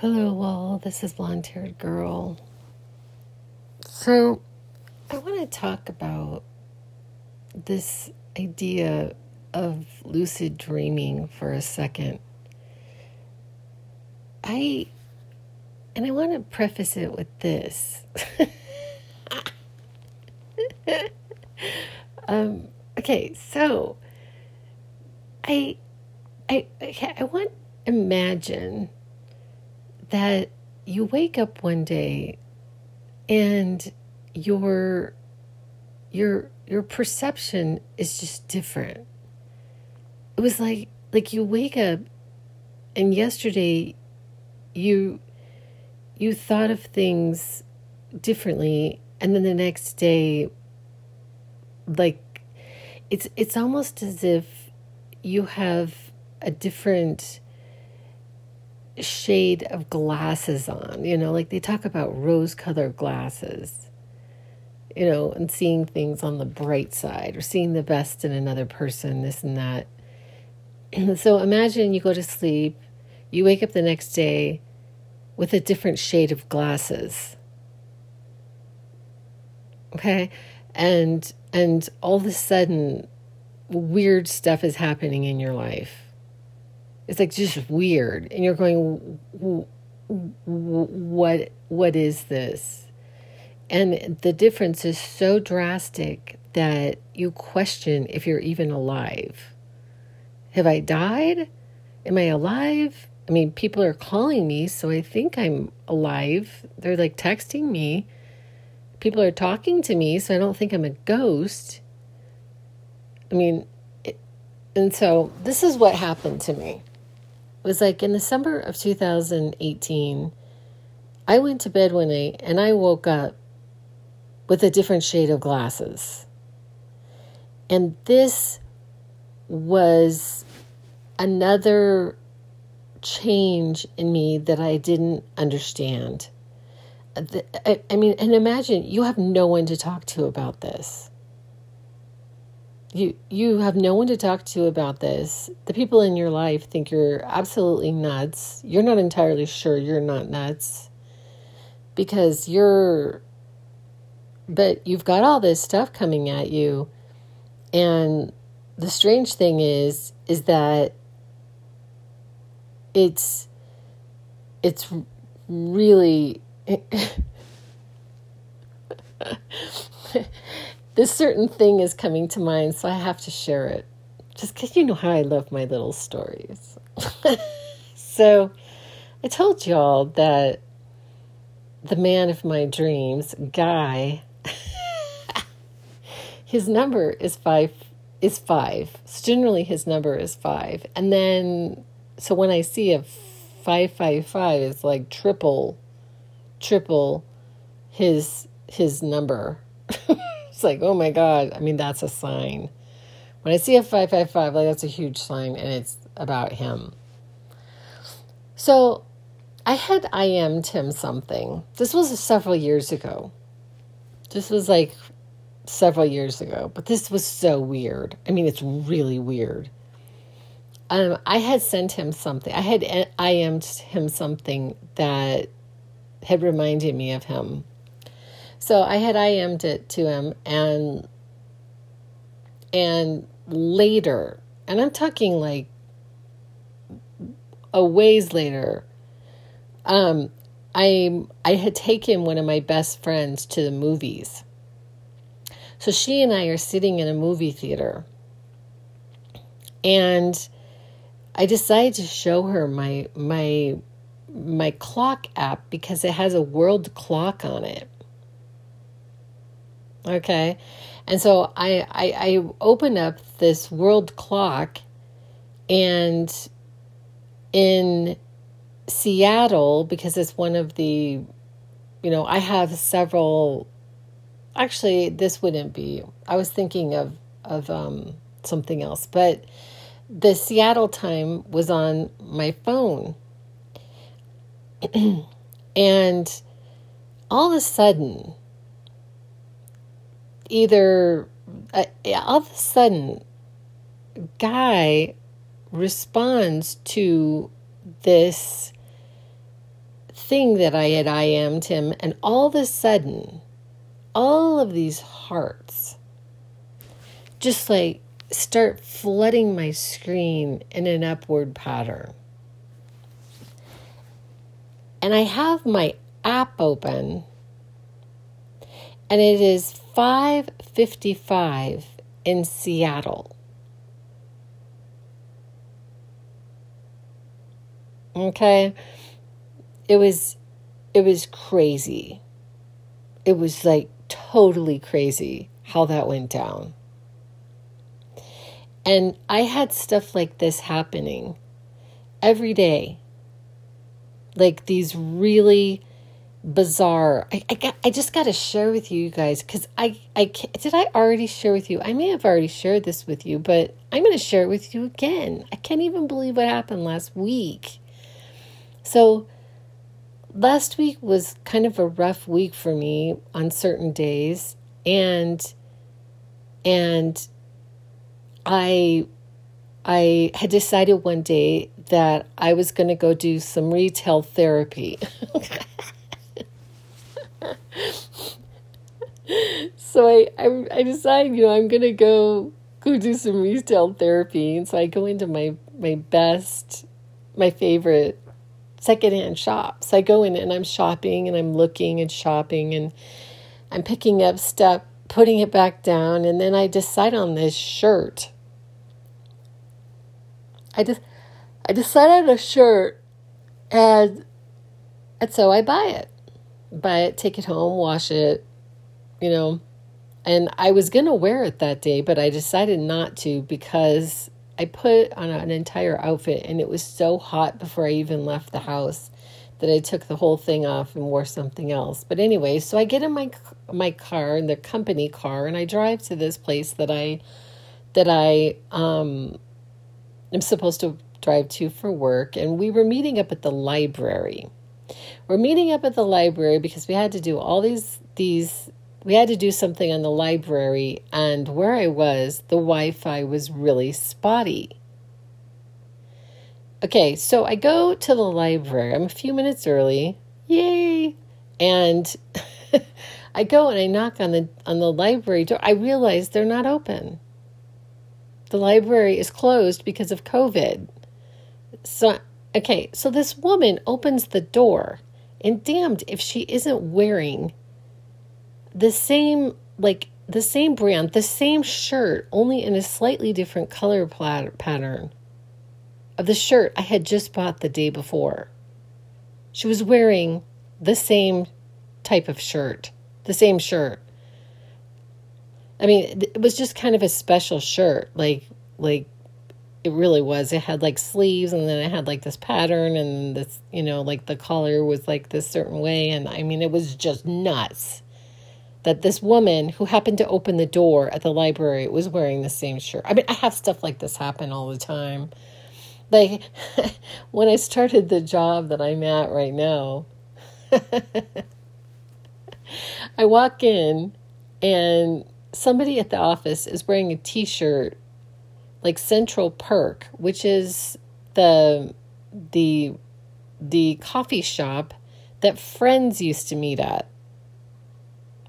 Hello, all. This is Blonde Haired Girl. So, I want to talk about this idea of lucid dreaming for a second. I, and I want to preface it with this. um, okay, so I, I, okay, I want imagine that you wake up one day and your your your perception is just different. It was like like you wake up and yesterday you you thought of things differently and then the next day like it's it's almost as if you have a different shade of glasses on. You know, like they talk about rose colored glasses, you know, and seeing things on the bright side or seeing the best in another person, this and that. so imagine you go to sleep, you wake up the next day with a different shade of glasses. Okay? And and all of a sudden weird stuff is happening in your life it's like just weird. And you're going what what is this? And the difference is so drastic that you question if you're even alive. Have i died? Am i alive? I mean people are calling me so i think i'm alive. They're like texting me. People are talking to me so i don't think i'm a ghost. I mean it, and so this is what happened to me was like in December of 2018, I went to bed one night and I woke up with a different shade of glasses. And this was another change in me that I didn't understand. I mean, and imagine you have no one to talk to about this you you have no one to talk to about this. The people in your life think you're absolutely nuts. You're not entirely sure you're not nuts because you're but you've got all this stuff coming at you and the strange thing is is that it's it's really this certain thing is coming to mind, so I have to share it. Just because you know how I love my little stories. so I told y'all that the man of my dreams, Guy, his number is five is five. So generally his number is five. And then so when I see a five five five, it's like triple triple his his number. It's like, oh my God. I mean, that's a sign. When I see a 555, like that's a huge sign and it's about him. So I had IM'd him something. This was several years ago. This was like several years ago, but this was so weird. I mean, it's really weird. Um, I had sent him something. I had IM'd him something that had reminded me of him so I had IM'd it to him and and later, and I'm talking like a ways later, um, I I had taken one of my best friends to the movies. So she and I are sitting in a movie theater. And I decided to show her my my my clock app because it has a world clock on it. Okay. And so I, I, I open up this world clock and in Seattle, because it's one of the, you know, I have several, actually, this wouldn't be, I was thinking of, of um, something else, but the Seattle time was on my phone. and all of a sudden, either uh, all of a sudden guy responds to this thing that I had IM'd him, and all of a sudden, all of these hearts just like start flooding my screen in an upward pattern. And I have my app open and it is 5:55 in Seattle. Okay? It was it was crazy. It was like totally crazy how that went down. And I had stuff like this happening every day. Like these really bizarre. I, I, got, I just got to share with you guys because I, I did I already share with you? I may have already shared this with you, but I'm going to share it with you again. I can't even believe what happened last week. So, last week was kind of a rough week for me on certain days, and and I I had decided one day that I was going to go do some retail therapy. so I, I, I decided, you know, I'm gonna go go do some retail therapy, and so I go into my my best, my favorite secondhand shops. I go in and I'm shopping and I'm looking and shopping and I'm picking up stuff, putting it back down, and then I decide on this shirt. I just I decide on a shirt and and so I buy it buy it, take it home, wash it, you know. And I was going to wear it that day, but I decided not to because I put on an entire outfit and it was so hot before I even left the house that I took the whole thing off and wore something else. But anyway, so I get in my my car, in the company car, and I drive to this place that I that I um am supposed to drive to for work and we were meeting up at the library. We're meeting up at the library because we had to do all these these we had to do something on the library and where I was, the Wi-Fi was really spotty. Okay, so I go to the library. I'm a few minutes early. Yay! And I go and I knock on the on the library door. I realize they're not open. The library is closed because of COVID. So okay, so this woman opens the door and damned if she isn't wearing the same, like, the same brand, the same shirt, only in a slightly different color pattern of the shirt I had just bought the day before. She was wearing the same type of shirt, the same shirt. I mean, it was just kind of a special shirt, like like it really was. It had like sleeves and then it had like this pattern and this, you know, like the collar was like this certain way. And I mean, it was just nuts that this woman who happened to open the door at the library was wearing the same shirt. I mean, I have stuff like this happen all the time. Like when I started the job that I'm at right now, I walk in and somebody at the office is wearing a t shirt like Central Perk, which is the the the coffee shop that friends used to meet at.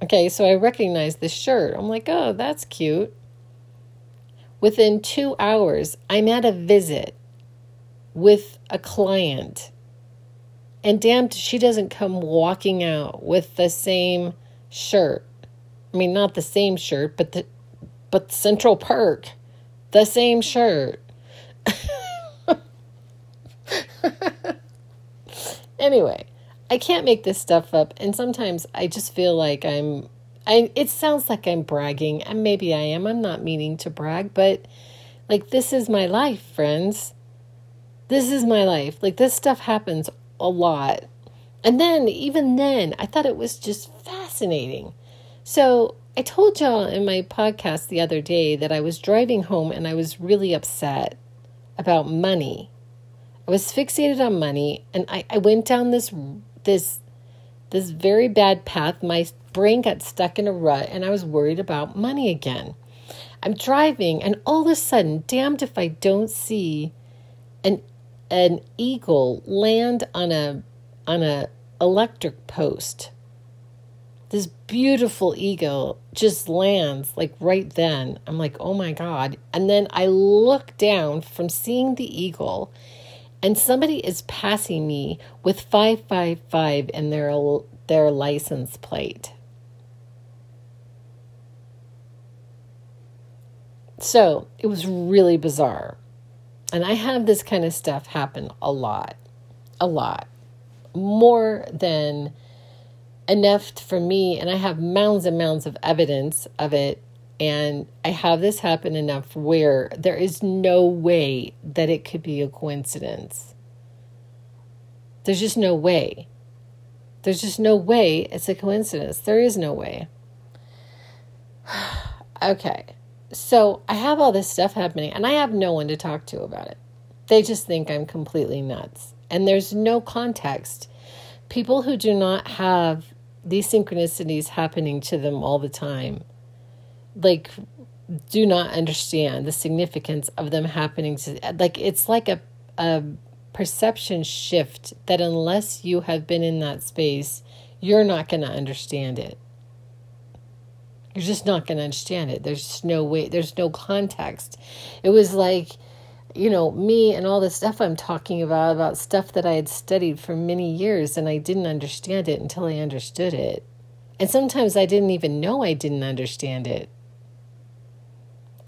Okay, so I recognize this shirt. I'm like, oh, that's cute. Within two hours, I'm at a visit with a client. And damned, she doesn't come walking out with the same shirt. I mean, not the same shirt, but the but Central Perk the same shirt. anyway, I can't make this stuff up and sometimes I just feel like I'm I it sounds like I'm bragging and maybe I am. I'm not meaning to brag, but like this is my life, friends. This is my life. Like this stuff happens a lot. And then even then, I thought it was just fascinating. So, I told y'all in my podcast the other day that I was driving home and I was really upset about money. I was fixated on money and I, I went down this this this very bad path. My brain got stuck in a rut and I was worried about money again. I'm driving and all of a sudden, damned if I don't see an an eagle land on a on a electric post. This beautiful eagle just lands like right then. I'm like, oh my God. And then I look down from seeing the eagle, and somebody is passing me with 555 in their, their license plate. So it was really bizarre. And I have this kind of stuff happen a lot, a lot, more than enough for me. And I have mounds and mounds of evidence of it. And I have this happen enough where there is no way that it could be a coincidence. There's just no way. There's just no way it's a coincidence. There is no way. okay. So I have all this stuff happening and I have no one to talk to about it. They just think I'm completely nuts. And there's no context. People who do not have these synchronicities happening to them all the time, like, do not understand the significance of them happening to, like, it's like a, a perception shift that unless you have been in that space, you're not going to understand it. You're just not going to understand it. There's no way, there's no context. It was like, you know, me and all the stuff I'm talking about, about stuff that I had studied for many years and I didn't understand it until I understood it. And sometimes I didn't even know I didn't understand it.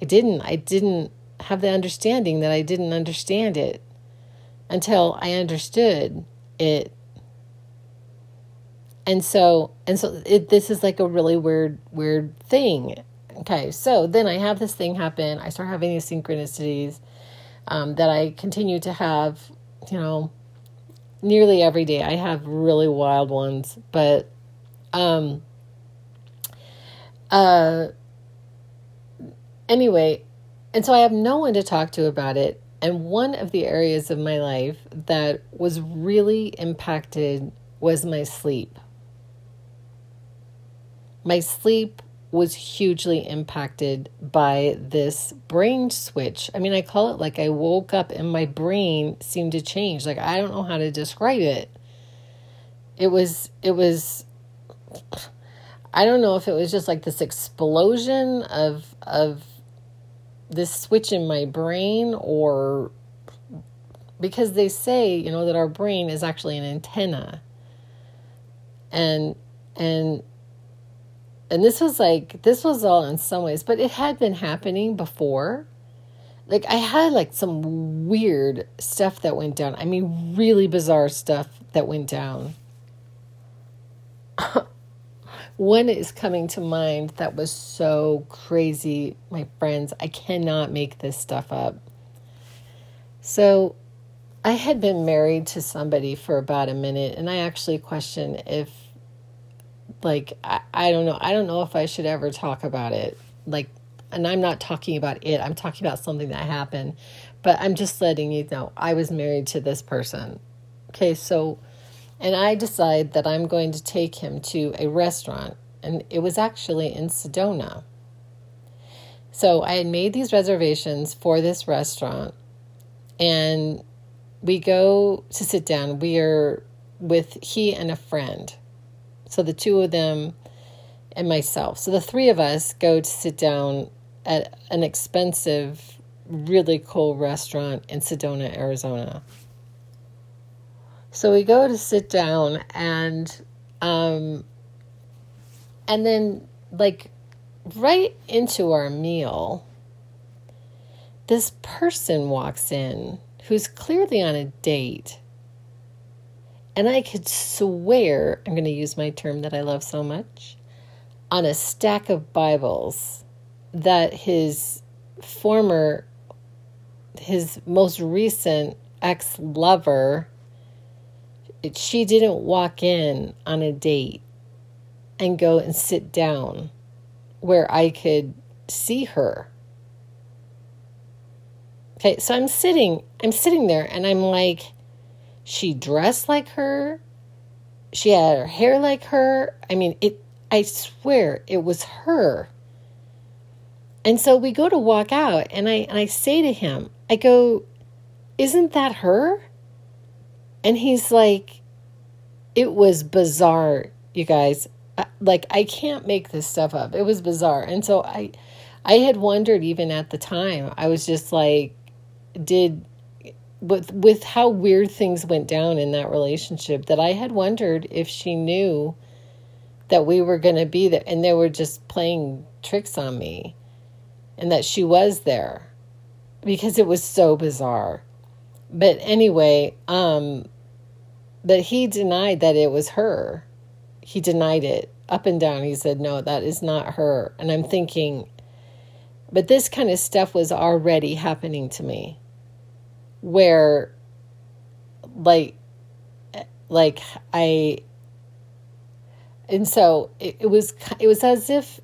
I didn't. I didn't have the understanding that I didn't understand it until I understood it. And so and so it, this is like a really weird weird thing. Okay so then i have this thing happen. I start having these synchronicities um, that i continue to have you know nearly every day. I have really wild ones but um uh anyway and so i have no one to talk to about it and one of the areas of my life that was really impacted was my sleep my sleep was hugely impacted by this brain switch. I mean, I call it like I woke up and my brain seemed to change. Like I don't know how to describe it. It was it was I don't know if it was just like this explosion of of this switch in my brain or because they say, you know, that our brain is actually an antenna. And and and this was like this was all in some ways but it had been happening before. Like i had like some weird stuff that went down. I mean really bizarre stuff that went down one is coming to mind that was so crazy my friends i cannot make this stuff up. So i had been married to somebody for about a minute and i actually questioned if like I, I don't know i don't know if i should ever talk about it. Like and i'm not talking about it i'm talking about something that happened but i'm just letting you know i was married to this person. Okay so and i decide that i'm going to take him to a restaurant and it was actually in sedona so i had made these reservations for this restaurant and we go to sit down we are with he and a friend so the two of them and myself. So the three of us go to sit down at an expensive, really cool restaurant in Sedona, Arizona. So we go to sit down and um and then like right into our meal this person walks in who's clearly on a date. And I could swear, I'm going to use my term that I love so much, on a stack of Bibles that his former, his most recent ex lover, she didn't walk in on a date and go and sit down where I could see her. Okay, so I'm sitting, I'm sitting there and I'm like, she dressed like her. She had her hair like her. I mean, it I swear it was her. And so we go to walk out and I and I say to him, I go, "Isn't that her?" And he's like, it was bizarre, you guys. Like I can't make this stuff up. It was bizarre. And so I I had wondered even at the time. I was just like did with with how weird things went down in that relationship that I had wondered if she knew that we were going to be there and they were just playing tricks on me and that she was there because it was so bizarre. But anyway, um but he denied that it was her. He denied it up and down. He said, "No, that is not her." And I'm thinking but this kind of stuff was already happening to me where like like I and so it, it was it was as if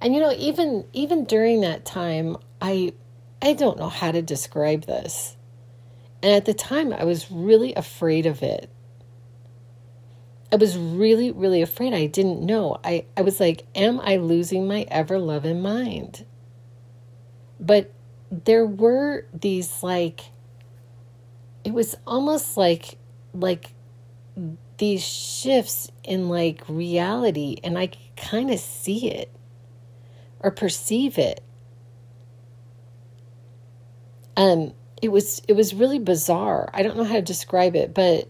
and you know even even during that time I I don't know how to describe this. And at the time I was really afraid of it. I was really, really afraid. I didn't know. I, I was like, am I losing my ever loving mind? But there were these like it was almost like like these shifts in like reality and I kind of see it or perceive it. Um it was it was really bizarre. I don't know how to describe it, but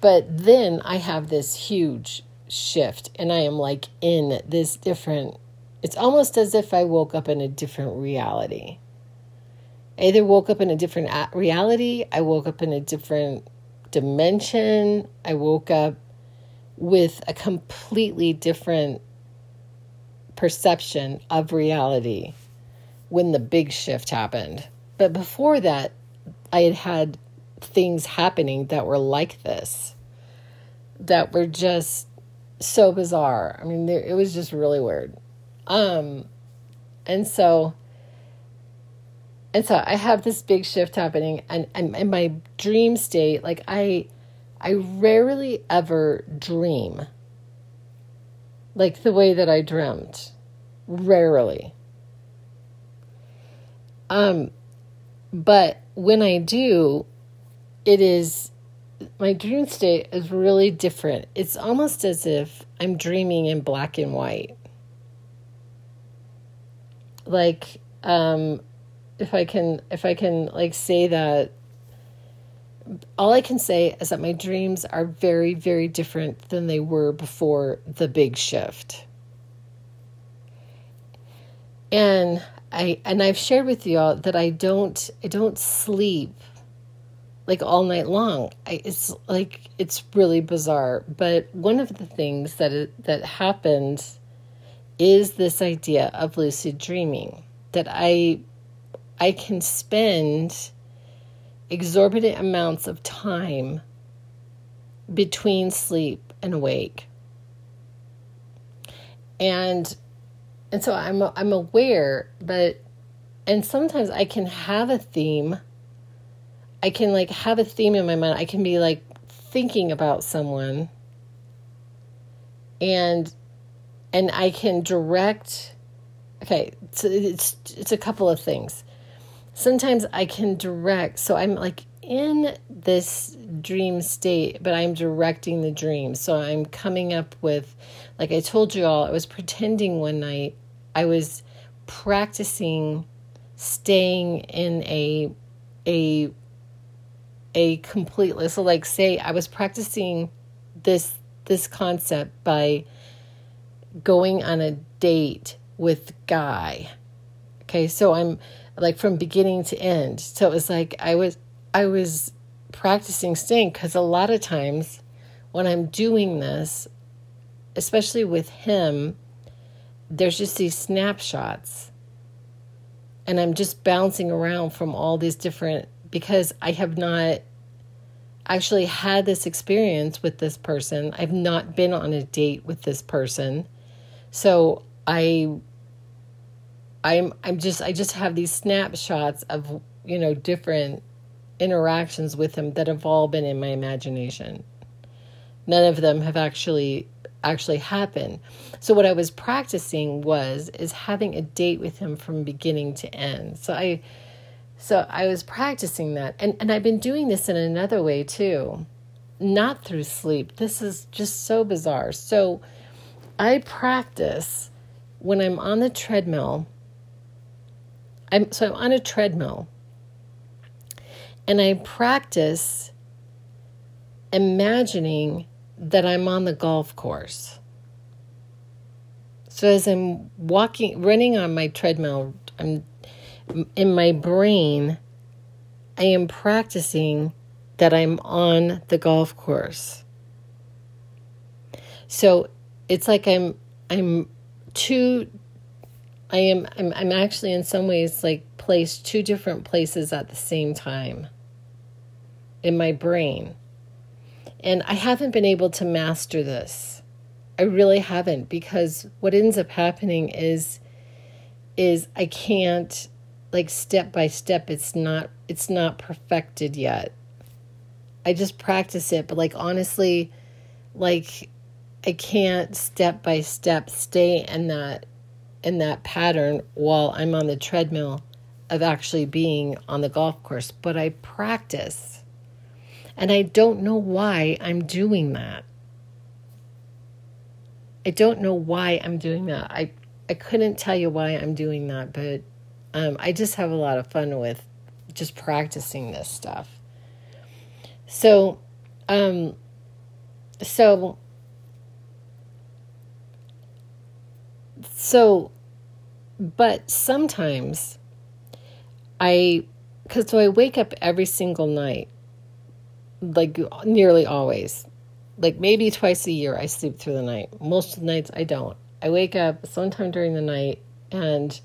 but then I have this huge shift and I am like in this different it's almost as if I woke up in a different reality. I either woke up in a different uh, reality, I woke up in a different dimension, I woke up with a completely different perception of reality when the big shift happened. But before that, I had had things happening that were like this, that were just so bizarre. I mean, it was just really weird. Um, and so and so I have this big shift happening and, and in my dream state, like I I rarely ever dream like the way that I dreamt. Rarely. Um but when I do, it is my dream state is really different. It's almost as if I'm dreaming in black and white. Like um if I can if I can like say that all I can say is that my dreams are very very different than they were before the big shift. And I and I've shared with you all that I don't I don't sleep like all night long. I, it's like it's really bizarre. But one of the things that it, that happened is this idea of lucid dreaming that I I can spend exorbitant amounts of time between sleep and awake. And and so I'm I'm aware, but and sometimes I can have a theme. I can like have a theme in my mind. I can be like thinking about someone and and I can direct okay, so it's it's a couple of things sometimes I can direct. So I'm like in this dream state, but I'm directing the dream. So I'm coming up with, like I told you all, I was pretending one night I was practicing staying in a a a completely so like say I was practicing this this concept by going on a date with guy. Okay, so I'm like from beginning to end. So it was like I was I was practicing staying because a lot of times when I'm doing this, especially with him, there's just these snapshots. And I'm just bouncing around from all these different because I have not actually had this experience with this person. I've not been on a date with this person. So I I'm I'm just I just have these snapshots of you know different interactions with him that have all been in my imagination. None of them have actually actually happened. So what I was practicing was is having a date with him from beginning to end. So I so I was practicing that and and I've been doing this in another way too. not through sleep. This is just so bizarre. So I practice when I'm on the treadmill. I'm so I'm on a treadmill and I practice imagining that I'm on the golf course. So as I'm walking running on my treadmill, I'm in my brain I am practicing that I'm on the golf course. So it's like I'm I'm two I am I'm I'm actually in some ways like placed two different places at the same time in my brain. And I haven't been able to master this. I really haven't because what ends up happening is is I can't like step by step it's not it's not perfected yet. I just practice it, but like honestly, like I can't step by step stay in that in that pattern while I'm on the treadmill of actually being on the golf course, but I practice. And I don't know why I'm doing that. I don't know why I'm doing that. I I couldn't tell you why I'm doing that, but um, I just have a lot of fun with just practicing this stuff. So, um, so, so, but sometimes I, because so I wake up every single night, like nearly always, like maybe twice a year I sleep through the night. Most of the nights I don't. I wake up sometime during the night, and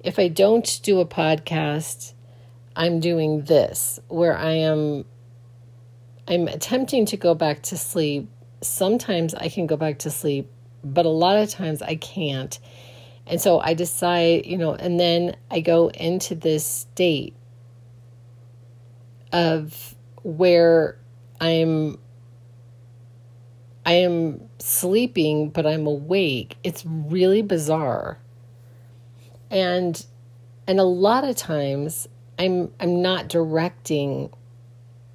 if I don't do a podcast, I'm doing this where I am I'm attempting to go back to sleep. Sometimes I can go back to sleep, but a lot of times I can't. And so I decide, you know, and then I go into this state of where I'm I am sleeping but I'm awake. It's really bizarre. And and a lot of times I'm I'm not directing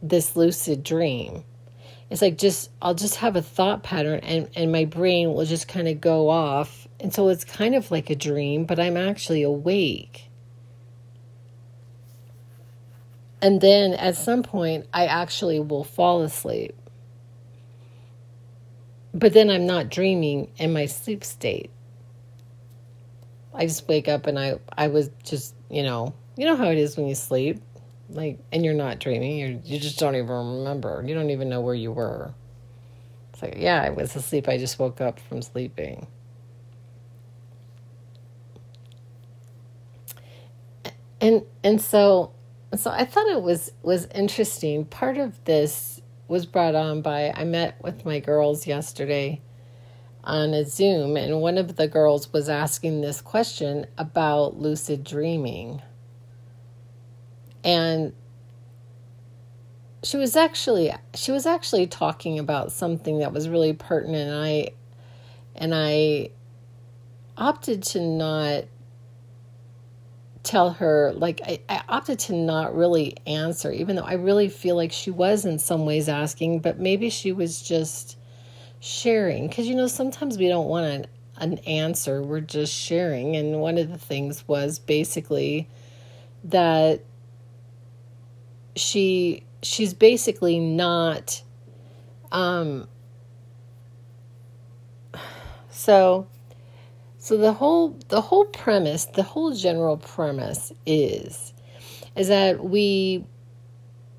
this lucid dream. It's like just I'll just have a thought pattern and and my brain will just kind of go off. And so it's kind of like a dream, but I'm actually awake. And then at some point I actually will fall asleep. But then I'm not dreaming in my sleep state. I just wake up and I I was just, you know, you know how it is when you sleep like and you're not dreaming you you just don't even remember you don't even know where you were it's like yeah i was asleep i just woke up from sleeping and and so so i thought it was was interesting. Part of this was brought on by i met with my girls yesterday on a zoom and one of the girls was asking this question about lucid dreaming. And she was actually she was actually talking about something that was really pertinent and I and I opted to not tell her like I, I opted to not really answer even though I really feel like she was in some ways asking but maybe she was just sharing. Because you know sometimes we don't want an, an answer. We're just sharing. And one of the things was basically that she she's basically not um so so the whole the whole premise the whole general premise is is that we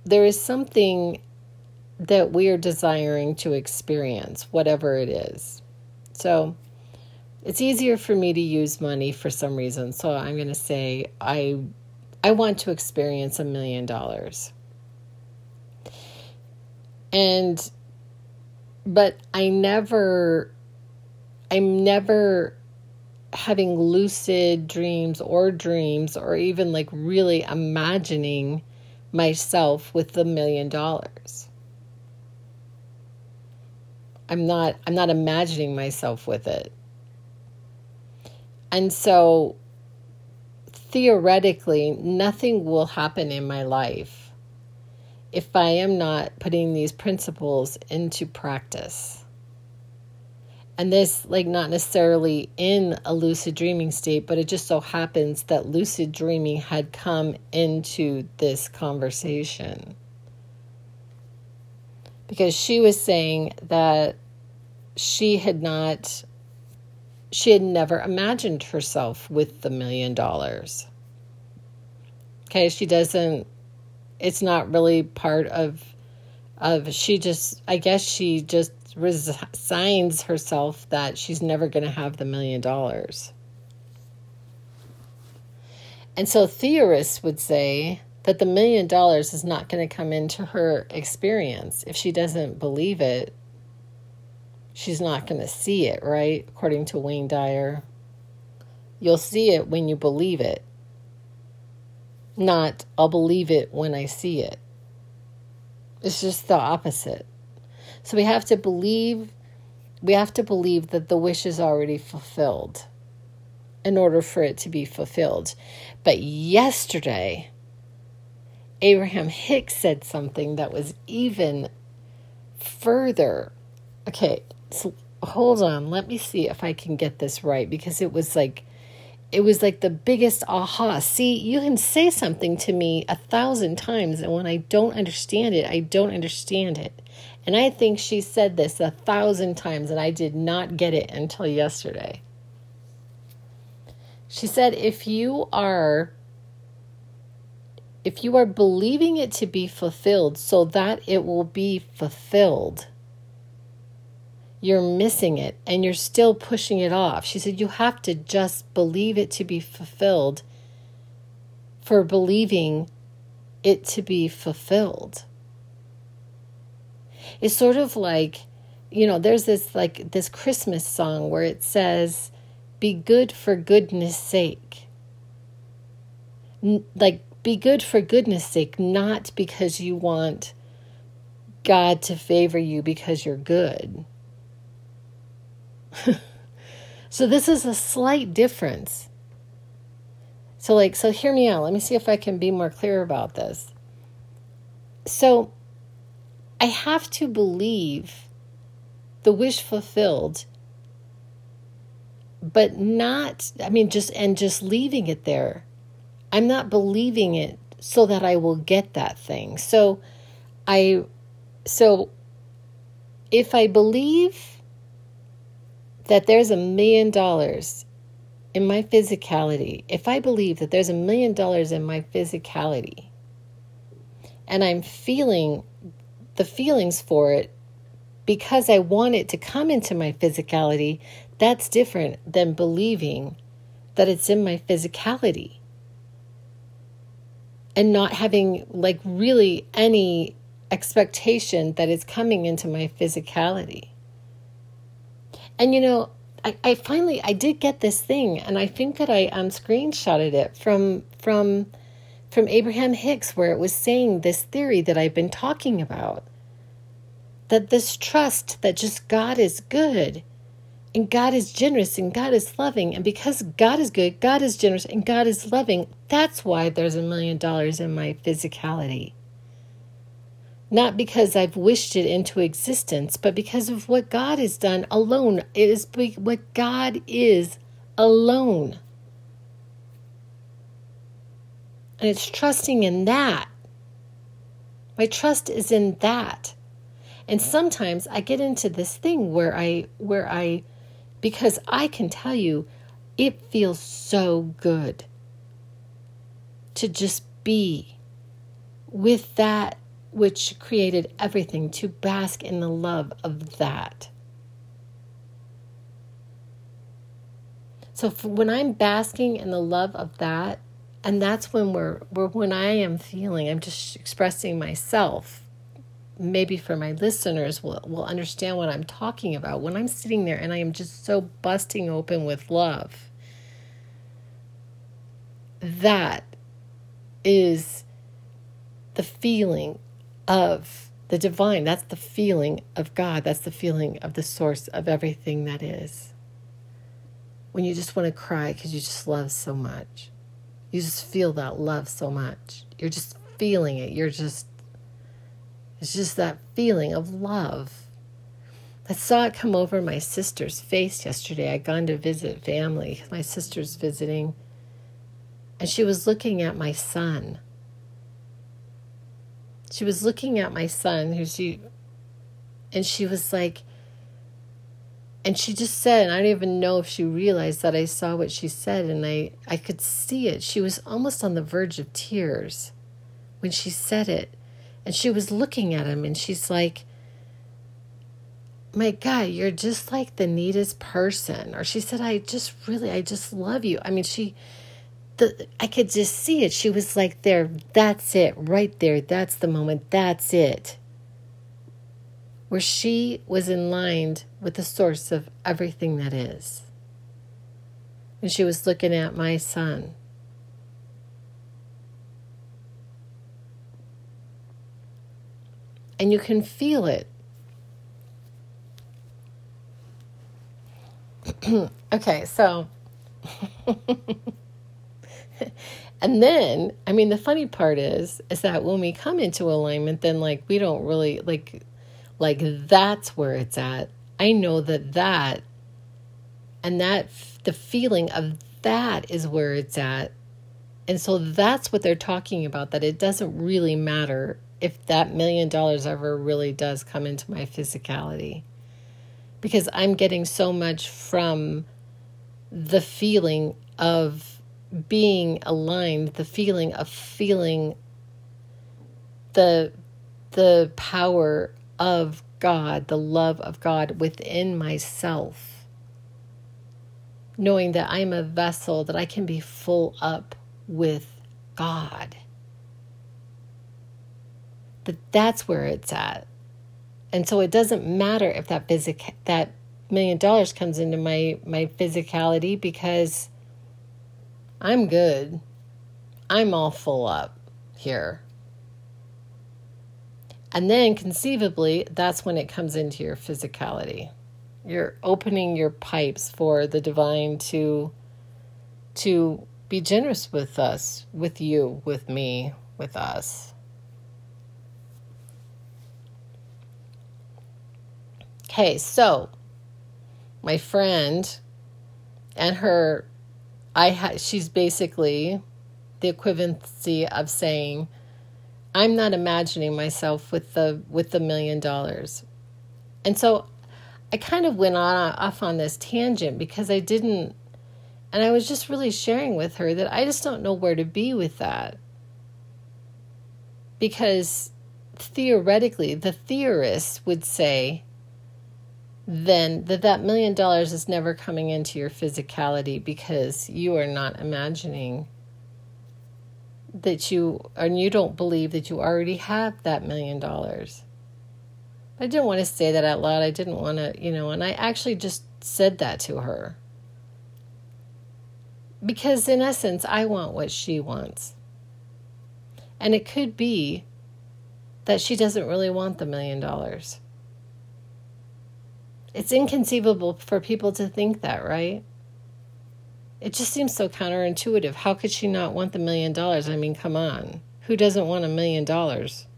there is something that we are desiring to experience whatever it is so it's easier for me to use money for some reason so i'm going to say i I want to experience a million dollars. And, but I never, I'm never having lucid dreams or dreams or even like really imagining myself with the million dollars. I'm not I'm not imagining myself with it. And so theoretically, nothing will happen in my life if I am not putting these principles into practice. And this, like, not necessarily in a lucid dreaming state, but it just so happens that lucid dreaming had come into this conversation. Because she was saying that she had not, she had never imagined herself with the million dollars. Okay, she doesn't it's not really part of of she just I guess she just resigns herself that she's never going to have the million dollars. And so theorists would say that the million dollars is not going to come into her experience if she doesn't believe it. She's not going to see it, right? According to Wayne Dyer. You'll see it when you believe it not I'll believe it when I see it. It's just the opposite. So we have to believe we have to believe that the wish is already fulfilled in order for it to be fulfilled. But yesterday Abraham Hicks said something that was even further. Okay, so hold on. Let me see if I can get this right because it was like it was like the biggest aha. See, you can say something to me a thousand times, and when I don't understand it, I don't understand it. And I think she said this a thousand times, and I did not get it until yesterday. She said, if you are if you are believing it to be fulfilled so that it will be fulfilled, you're missing it and you're still pushing it off. She said, You have to just believe it to be fulfilled for believing it to be fulfilled. It's sort of like, you know, there's this like this Christmas song where it says, Be good for goodness sake. Like, be good for goodness sake, not because you want God to favor you because you're good so this is a slight difference. So like so hear me out. Let me see if I can be more clear about this. So I have to believe the wish fulfilled but not I mean just and just leaving it there. I'm not believing it so that I will get that thing. So I so if I believe that there's a million dollars in my physicality, if I believe that there's a million dollars in my physicality, and I'm feeling the feelings for it because I want it to come into my physicality, that's different than believing that it's in my physicality and not having like really any expectation that it's coming into my physicality. And you know, I, I finally I did get this thing, and I think that I um screenshotted it from from from Abraham Hicks, where it was saying this theory that I've been talking about. That this trust that just God is good and God is generous and God is loving. And because God is good, God is generous, and God is loving, that's why there's a million dollars in my physicality not because I've wished it into existence, but because of what God has done alone. It is what God is alone. And it's trusting in that. My trust is in that. And sometimes I get into this thing where I where I because I can tell you it feels so good to just be with that which created everything, to bask in the love of that. So when I'm basking in the love of that, and that's when we're, we're when I am feeling, I'm just expressing myself. Maybe for my listeners will will understand what I'm talking about. When I'm sitting there and I am just so busting open with love, that is the feeling of the divine. That's the feeling of God. That's the feeling of the source of everything that is. When you just want to cry because you just love so much, you just feel that love so much. You're just feeling it. You're just, It's just that feeling of love. I saw it come over my sister's face yesterday. I'd gone to visit family. My sister's visiting. And she was looking at my son. She was looking at my son, who she, and she was like, and she just said, and I don't even know if she realized that I saw what she said, and I, I could see it. She was almost on the verge of tears when she said it. And she was looking at him, and she's like, My God, you're just like the neatest person. Or she said, I just really, I just love you. I mean, she, the, I could just see it. She was like, There, that's it, right there. That's the moment. That's it where she was in line with the source of everything that is. And she was looking at my son. And you can feel it. okay, so. and then, I mean, the funny part is, is that when we come into alignment, then like we don't really like like that's where it's at. I know that that and that the feeling of that is where it's at. And so that's what they're talking about that it doesn't really matter if that million dollars ever really does come into my physicality. Because I'm getting so much from the feeling of being aligned, the feeling of feeling the the power of God, the love of God within myself. Knowing that I'm a vessel, that I can be full up with God. That that's where it's at. And so it doesn't matter if that physic that million dollars comes into my my physicality because I'm good. I'm all full up here. And then conceivably, that's when it comes into your physicality. You're opening your pipes for the divine to to be generous with us, with you, with me, with us. Okay, so my friend and her I ha- she's basically the equivalency of saying I'm not imagining myself with the with the million dollars. And so I kind of went on off on this tangent because I didn't and I was just really sharing with her that I just don't know where to be with that. Because theoretically, the theorists would say then that that million dollars is never coming into your physicality because you are not imagining that you and you don't believe that you already have that million dollars. I didn't want to say that out loud. I didn't want to, you know, and I actually just said that to her. Because in essence, I want what she wants. And it could be that she doesn't really want the million dollars. It's inconceivable for people to think that, right? It just seems so counterintuitive. How could she not want the million dollars? I mean, come on. Who doesn't want a million dollars?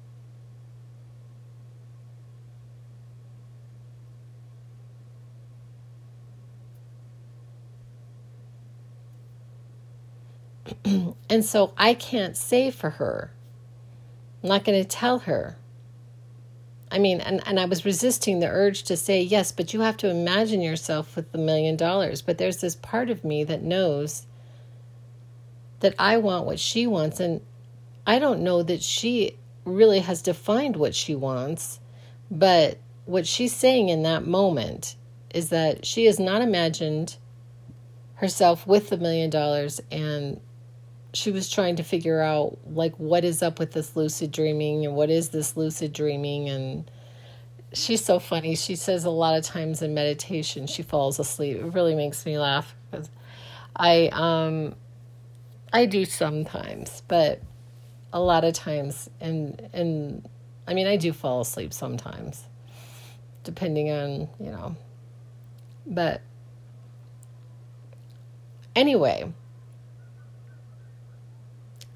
and so I can't say for her. I'm not going to tell her. I mean, and, and I was resisting the urge to say, yes, but you have to imagine yourself with the million dollars. But there's this part of me that knows that I want what she wants. And I don't know that she really has defined what she wants. But what she's saying in that moment is that she has not imagined herself with the million dollars and she was trying to figure out like what is up with this lucid dreaming and what is this lucid dreaming? And she's so funny. She says a lot of times in meditation she falls asleep. It really makes me laugh because i um i do sometimes but a lot of times and and i mean i do fall asleep sometimes depending on you know but anyway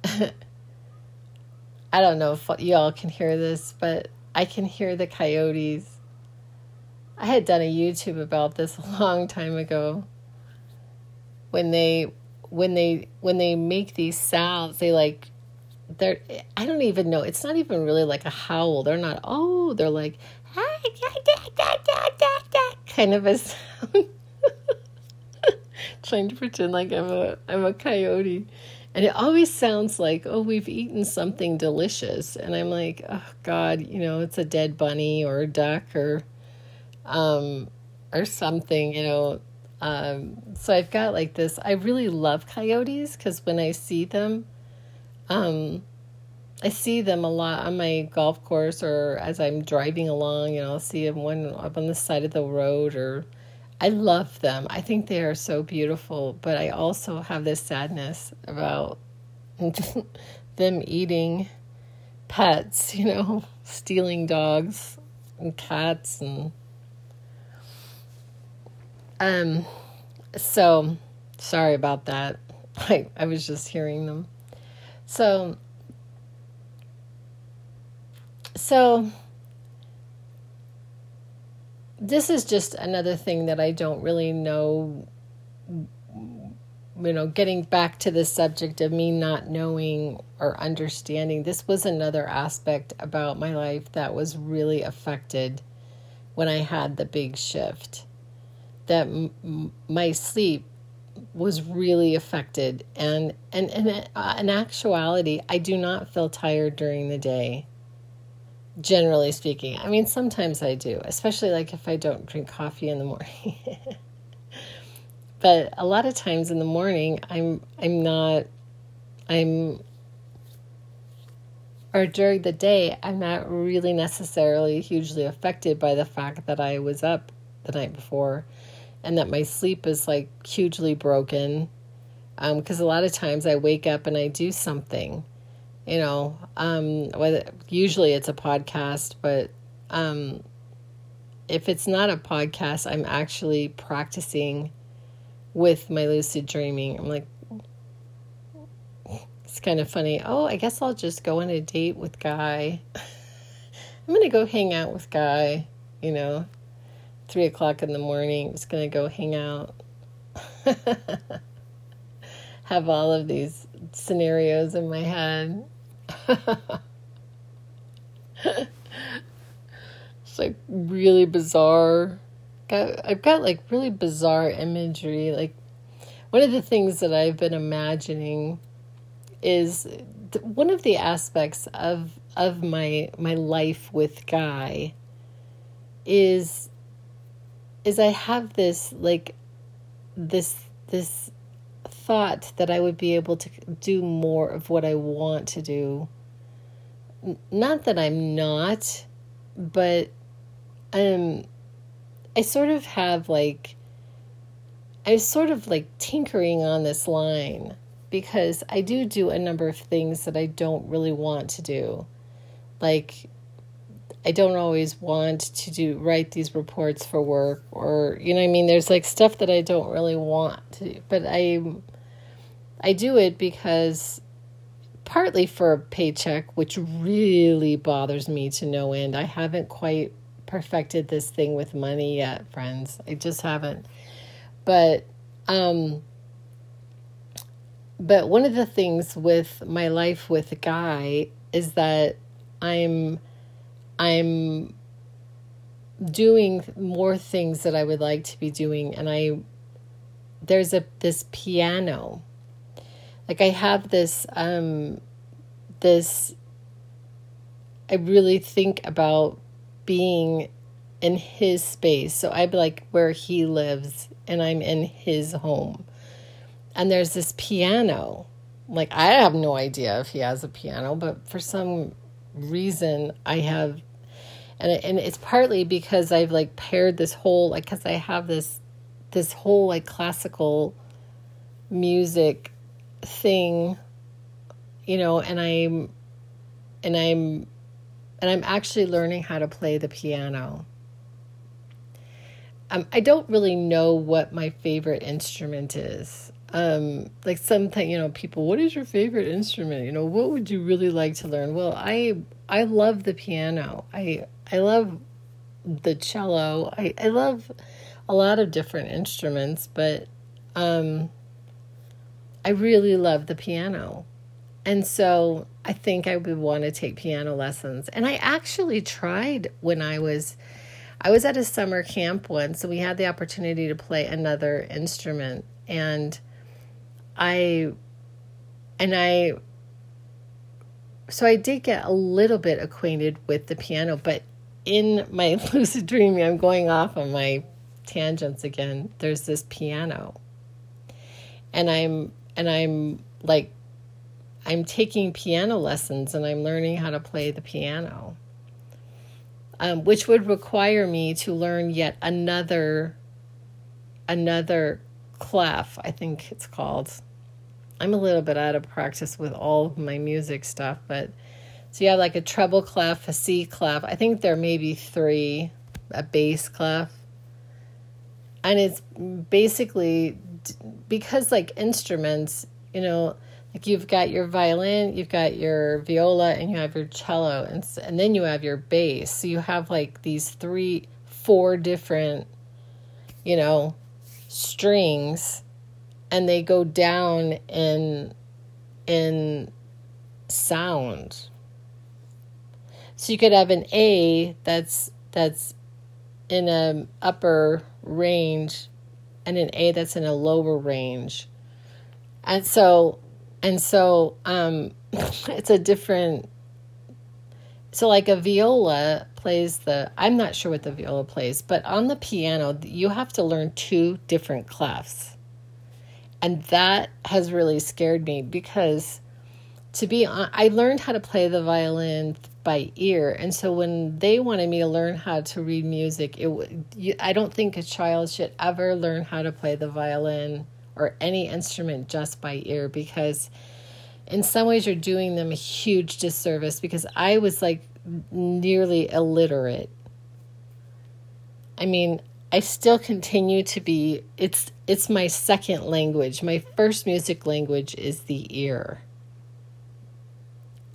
I don't know if y'all can hear this, but I can hear the coyotes. I had done a YouTube about this a long time ago. When they when they when they make these sounds, they like they're I don't even know. It's not even really like a howl. They're not oh, they're like kind of a sound. Trying to pretend like I'm a I'm a coyote. And it always sounds like, oh, we've eaten something delicious. And I'm like, oh God, you know, it's a dead bunny or a duck or um or something, you know. Um, so I've got like this. I really love coyotes because when I see them, um, I see them a lot on my golf course or as I'm driving along. You know, I'll see them one up on the side of the road or. I love them. I think they are so beautiful, but I also have this sadness about them eating pets, you know, stealing dogs and cats and um, so sorry about that. I, I was just hearing them. So, so this is just another thing that I don't really know. You know, getting back to the subject of me not knowing or understanding, this was another aspect about my life that was really affected when I had the big shift that m- my sleep was really affected and and, and uh, in actuality i do not feel tired during the day generally speaking i mean sometimes i do especially like if i don't drink coffee in the morning but a lot of times in the morning i'm i'm not i'm or during the day i'm not really necessarily hugely affected by the fact that i was up the night before and that my sleep is like hugely broken. Because um, a lot of times I wake up and I do something, you know, um, usually it's a podcast, but um, if it's not a podcast, I'm actually practicing with my lucid dreaming. I'm like, it's kind of funny. Oh, I guess I'll just go on a date with Guy. I'm going to go hang out with Guy, you know, three o'clock in the morning. Just gonna go hang out. Have all of these scenarios in my head. it's like really bizarre. Got, I've got like really bizarre imagery. Like one of the things that I've been imagining is th- one of the aspects of of my my life with Guy is is I have this like this this thought that I would be able to do more of what I want to do. Not that I'm not, but um I sort of have like I'm sort of like tinkering on this line because I do do a number of things that I don't really want to do. Like I don't always want to do write these reports for work or you know I mean there's like stuff that I don't really want to but I I do it because partly for a paycheck which really bothers me to no end. I haven't quite perfected this thing with money yet, friends. I just haven't. But um but one of the things with my life with guy is that I'm I'm doing more things that I would like to be doing and I there's a this piano like I have this um this I really think about being in his space. So be like where he lives and I'm in his home. And there's this piano. Like I have no idea if he has a piano but for some reason I have and and it's partly because I've like paired this whole like because I have this this whole like classical music thing, you know, and I'm and I'm and I'm actually learning how to play the piano. Um, I don't really know what my favorite instrument is. um, like something, you know, people, what is your favorite instrument? You know, what would you really like to learn? Well, I I love the piano. I I love the cello. I, I love a lot of different instruments, but um, I really love the piano. And so I think I would want to take piano lessons. And I actually tried when I was I was at a summer camp once and we had the opportunity to play another instrument and I and I so I did get a little bit acquainted with the piano, but in my lucid dreaming, I'm going off on my tangents again. There's this piano. And I'm and I'm like I'm taking piano lessons and I'm learning how to play the piano. Um, which would require me to learn yet another another clef, I think it's called. I'm a little bit out of practice with all my music stuff, but so you have like a treble clef, a C clef. I think there may be three, a bass clef. And it's basically because like instruments, you know, like you've got your violin, you've got your viola, and you have your cello, and and then you have your bass. So you have like these three, four different, you know, strings and they go down in in sound. So you could have an A that's that's in a upper range and an A that's in a lower range. And so and so um it's a different so like a viola plays the I'm not sure what the viola plays, but on the piano you have to learn two different clefs. And that has really scared me because to be on, I learned how to play the violin by ear. And so when they wanted me to learn how to read music, it you, I don't think a child should ever learn how to play the violin or any instrument just by ear because in some ways you're doing them a huge disservice because I was like nearly illiterate. I mean, I still continue to be it's it's my second language. My first music language is the ear.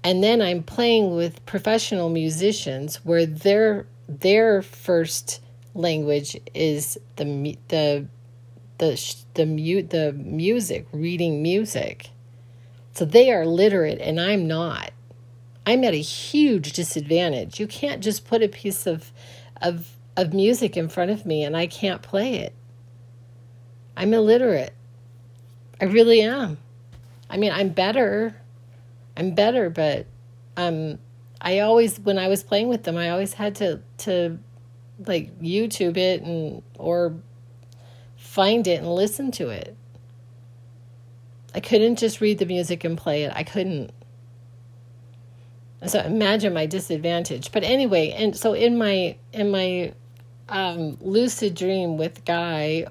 And then I'm playing with professional musicians where their their first language is the the the the mute the music, reading music. So they are literate and I'm not. I'm at a huge disadvantage. You can't just put a piece of of of music in front of me and I can't play it. I'm illiterate. I really am. I mean, I'm better. I'm better, but um I always when I was playing with them, I always had to to like YouTube it and or find it and listen to it. I couldn't just read the music and play it. I couldn't. So imagine my disadvantage. But anyway, and so in my in my um, lucid dream with Guy,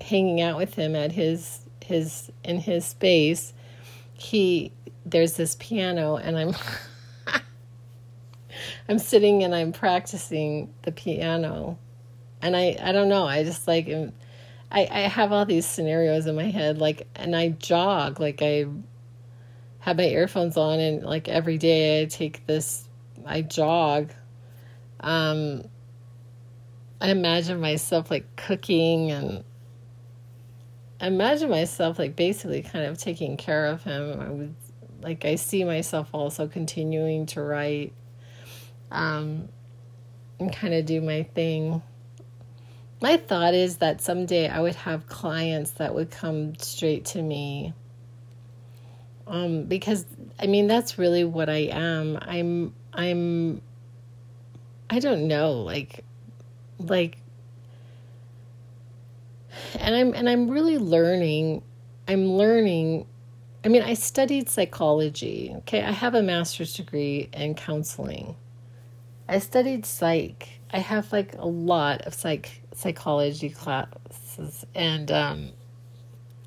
hanging out with him at his his in his space, he there's this piano and I'm I'm sitting and I'm practicing the piano. And I I don't know, I just like am, I I have all these scenarios in my head like and I jog like I have my earphones on and like every day I take this I jog um I imagine myself like cooking and I imagine myself like basically kind of taking care of him. I would like I see myself also continuing to write um and kind of do my thing. My thought is that someday I would have clients that would come straight to me. Um because I mean that's really what I am. I'm I'm I don't know, like like and I'm and I'm really learning I'm learning I mean I studied psychology. Okay I have a master's degree in counseling. I studied psych. I have like a lot of psych psychology classes. And um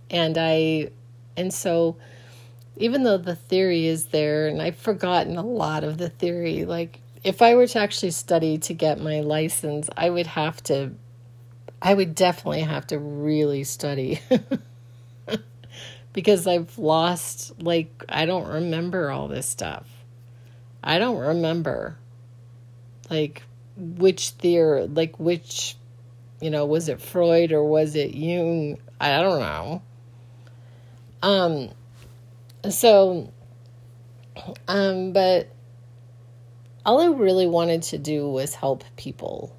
and I and so even though the theory is there and I've forgotten a lot of the theory like if I were to actually study to get my license, I would have to, I would definitely have to really study. because I've lost, like, I don't remember all this stuff. I don't remember, like, which theory, like, which, you know, was it Freud or was it Jung? I don't know. Um, so, um, but all I really wanted to do was help people.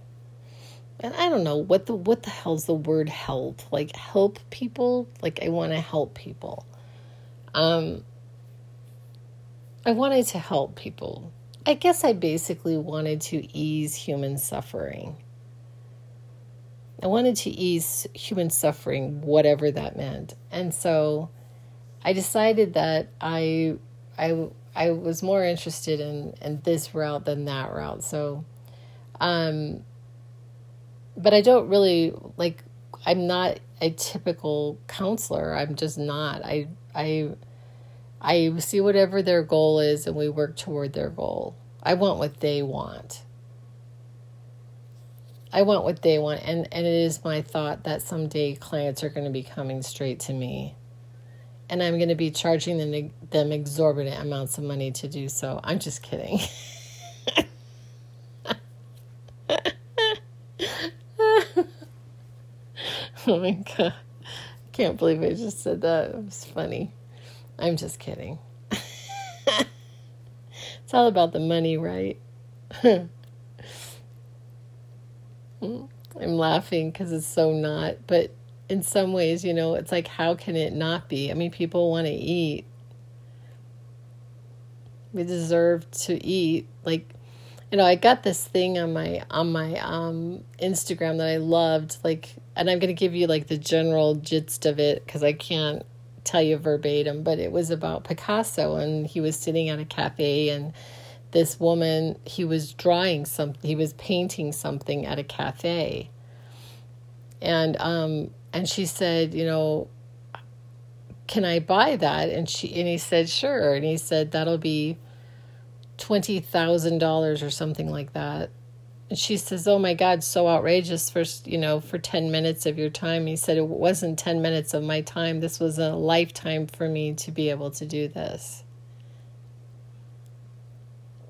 And I don't know what the what the hell's the word help? Like help people? Like I want to help people. Um I wanted to help people. I guess I basically wanted to ease human suffering. I wanted to ease human suffering, whatever that meant. And so I decided that I I I was more interested in in this route than that route. So um but I don't really like I'm not a typical counselor. I'm just not. I I I see whatever their goal is and we work toward their goal. I want what they want. I want what they want and and it is my thought that someday clients are going to be coming straight to me and I'm going to be charging them, them exorbitant amounts of money to do so. I'm just kidding. oh my god. I can't believe I just said that. It was funny. I'm just kidding. it's all about the money, right? I'm laughing because it's so not, but in some ways, you know, it's like, how can it not be? I mean, people want to eat. We deserve to eat. Like, you know, I got this thing on my on my um Instagram that I loved, like, and I'm gonna give you like the general gist of it because I can't tell you verbatim, but it was about Picasso and he was sitting at a cafe and this woman he was drawing something he was painting something at a cafe and um and she said, you know, can I buy that? And she and he said, sure. And he said that'll be twenty thousand dollars or something like that. And she says, "Oh my God, so outrageous for you know for ten minutes of your time." He said, "It wasn't ten minutes of my time. This was a lifetime for me to be able to do this."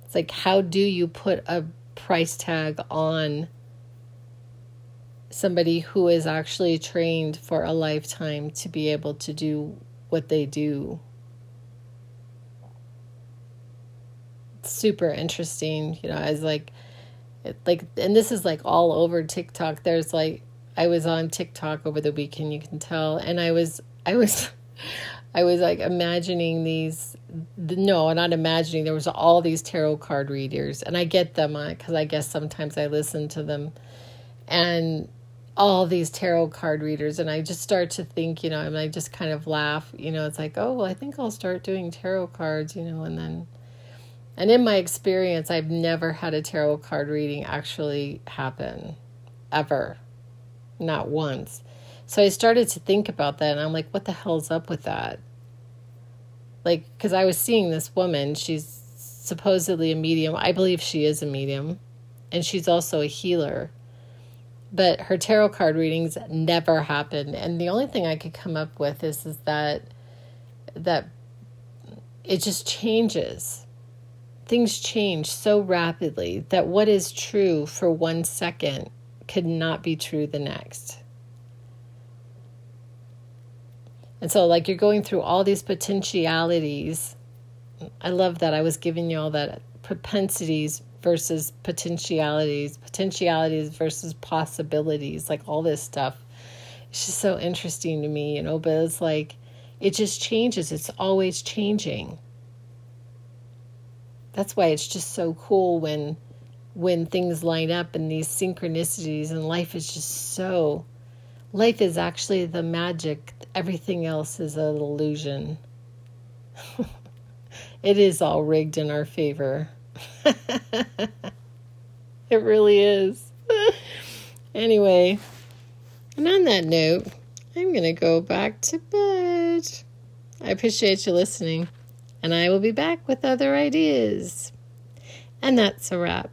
It's like, how do you put a price tag on somebody who is actually trained for a lifetime to be able to do what they do. Super interesting, you know, I was like like and this is like all over TikTok. There's like I was on TikTok over the weekend, you can tell, and I was I was I was like imagining these no, I'm not imagining. There was all these tarot card readers, and I get them uh, because I guess sometimes I listen to them, and all these tarot card readers and I just start to think, you know, and I just kind of laugh, you know, it's like, oh, well, I think I'll start doing tarot cards, you know, and then and in my experience, I've never had a tarot card reading actually happen ever. Not once. So I started to think about that and I'm like, what the hell's up with that? Like, because I was seeing this woman, she's supposedly a medium. I believe she is a medium, and she's also a healer but her tarot card readings never happen. and the only thing i could come up with is, is that that it just changes things change so rapidly that what is true for one second could not be true the next and so like you're going through all these potentialities i love that i was giving you all that propensities versus potentialities, potentialities versus possibilities, like all this stuff. It's just so interesting to me, you know, but it's like it just changes. It's always changing. That's why it's just so cool when when things line up and these synchronicities and life is just so life is actually the magic. Everything else is an illusion. it is all rigged in our favor. it really is. anyway, and on that note, I'm going to go back to bed. I appreciate you listening, and I will be back with other ideas. And that's a wrap.